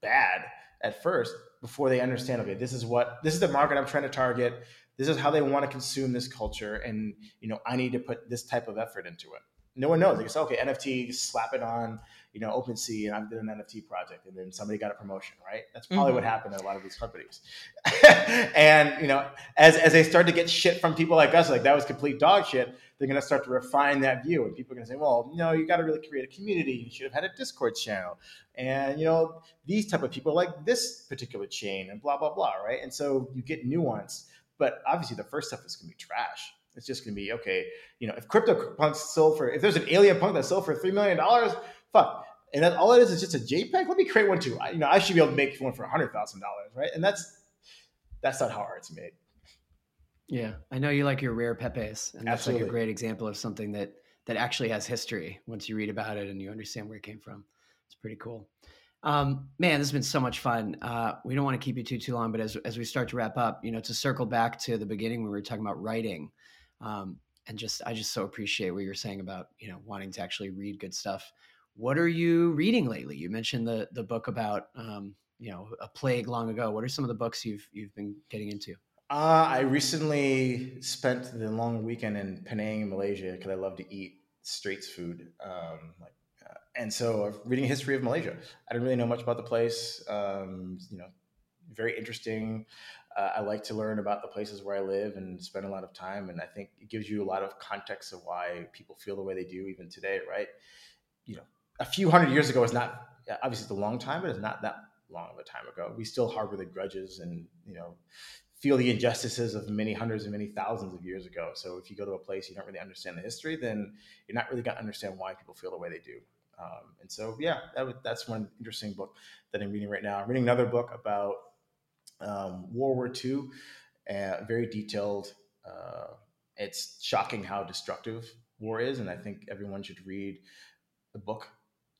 bad at first before they understand. Okay, this is what this is the market I'm trying to target this is how they want to consume this culture and you know i need to put this type of effort into it no one knows they say okay nft slap it on you know OpenSea and I did an NFT project and then somebody got a promotion, right? That's probably mm-hmm. what happened at a lot of these companies. and you know, as as they start to get shit from people like us, like that was complete dog shit, they're gonna start to refine that view. And people are gonna say, well, you know, you gotta really create a community. You should have had a Discord channel. And you know, these type of people like this particular chain and blah blah blah, right? And so you get nuance but obviously, the first stuff is going to be trash. It's just going to be okay. You know, if CryptoPunks sold for, if there's an alien punk that sold for three million dollars, fuck. And that all it is is just a JPEG. Let me create one too. I, you know, I should be able to make one for a hundred thousand dollars, right? And that's that's not how art's made. Yeah, I know you like your rare pepes, and that's Absolutely. like a great example of something that that actually has history. Once you read about it and you understand where it came from, it's pretty cool. Um, man, this has been so much fun. Uh, we don't want to keep you too too long, but as as we start to wrap up, you know, to circle back to the beginning when we were talking about writing, um, and just I just so appreciate what you're saying about you know wanting to actually read good stuff. What are you reading lately? You mentioned the the book about um, you know a plague long ago. What are some of the books you've you've been getting into? Uh, I recently spent the long weekend in Penang, Malaysia, because I love to eat streets food, um, like and so reading a history of Malaysia. I didn't really know much about the place. Um, you know, very interesting. Uh, I like to learn about the places where I live and spend a lot of time. And I think it gives you a lot of context of why people feel the way they do even today, right? You know, a few hundred years ago is not obviously it's a long time, but it's not that long of a time ago. We still harbor the grudges and you know feel the injustices of many hundreds and many thousands of years ago. So if you go to a place you don't really understand the history, then you're not really going to understand why people feel the way they do. Um, and so, yeah, that that's one interesting book that I'm reading right now. I'm reading another book about um, World War II, uh, very detailed. Uh, it's shocking how destructive war is, and I think everyone should read the book.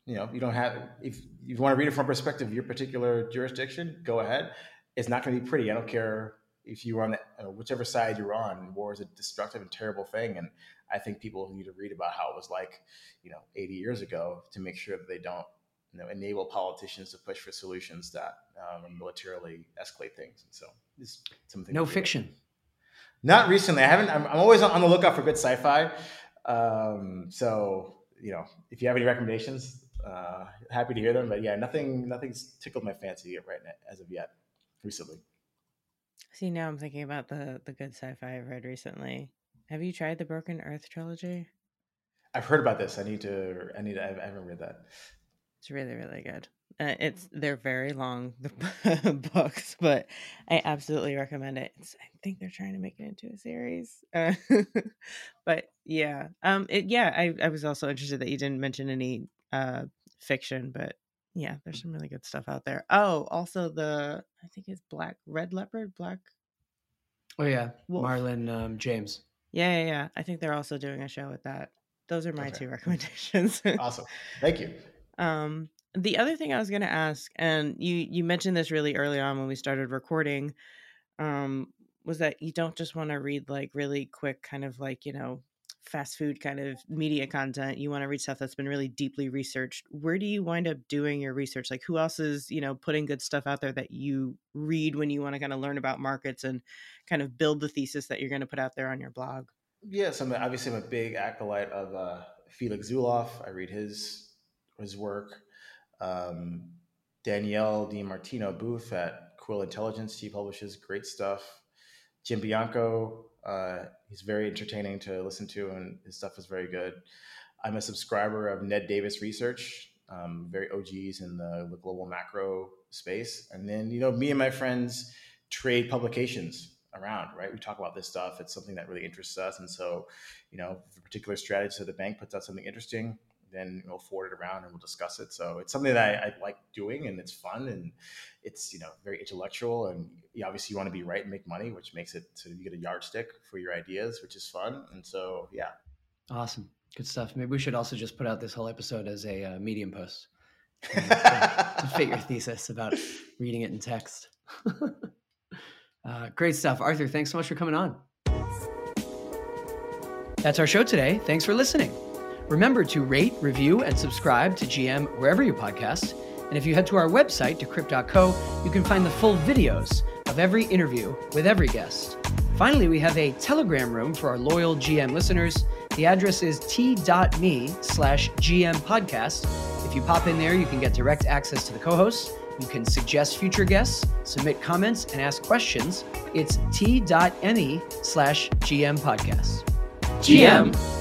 You know, you don't have if you want to read it from perspective of your particular jurisdiction, go ahead. It's not going to be pretty. I don't care if you're on the, uh, whichever side you're on. War is a destructive and terrible thing, and I think people need to read about how it was like, you know, 80 years ago to make sure that they don't, you know, enable politicians to push for solutions that um, militarily escalate things. And so, this something. No fiction. Not recently. I haven't. I'm, I'm always on the lookout for good sci-fi. Um, so, you know, if you have any recommendations, uh, happy to hear them. But yeah, nothing, nothing's tickled my fancy right now, as of yet, recently. See, now I'm thinking about the the good sci-fi I've read recently. Have you tried the Broken Earth trilogy? I've heard about this. I need to. I need. To, I haven't read that. It's really really good. Uh, it's they're very long the books, but I absolutely recommend it. It's, I think they're trying to make it into a series, uh, but yeah, um, it yeah. I I was also interested that you didn't mention any uh fiction, but yeah, there's some really good stuff out there. Oh, also the I think it's Black Red Leopard Black. Oh yeah, Wolf. Marlon um, James. Yeah, yeah, yeah. I think they're also doing a show with that. Those are my okay. two recommendations. awesome, thank you. Um, the other thing I was going to ask, and you you mentioned this really early on when we started recording, um, was that you don't just want to read like really quick, kind of like you know fast food kind of media content you want to read stuff that's been really deeply researched where do you wind up doing your research like who else is you know putting good stuff out there that you read when you want to kind of learn about markets and kind of build the thesis that you're going to put out there on your blog yes i'm obviously i'm a big acolyte of uh, felix Zulauf. i read his his work um, Danielle DiMartino Booth at Quill Intelligence. He publishes great stuff. Jim Bianco, uh, he's very entertaining to listen to, and his stuff is very good. I'm a subscriber of Ned Davis Research, um, very OGs in the, the, global macro space. And then, you know, me and my friends trade publications around, right? We talk about this stuff. It's something that really interests us. And so, you know, if a particular strategy of the bank puts out something interesting, then we'll forward it around and we'll discuss it. So it's something that I, I, like doing and it's fun and it's, you know, very intellectual and you obviously you want to be right and make money, which makes it so you get a yardstick for your ideas, which is fun. And so, yeah. Awesome. Good stuff. Maybe we should also just put out this whole episode as a uh, medium post to fit your thesis about reading it in text. uh, great stuff. Arthur, thanks so much for coming on. That's our show today. Thanks for listening. Remember to rate, review, and subscribe to GM wherever you podcast. And if you head to our website, decrypt.co, you can find the full videos of every interview with every guest. Finally, we have a Telegram room for our loyal GM listeners. The address is t.me slash GM podcast. If you pop in there, you can get direct access to the co hosts. You can suggest future guests, submit comments, and ask questions. It's t.me slash GM podcast. GM.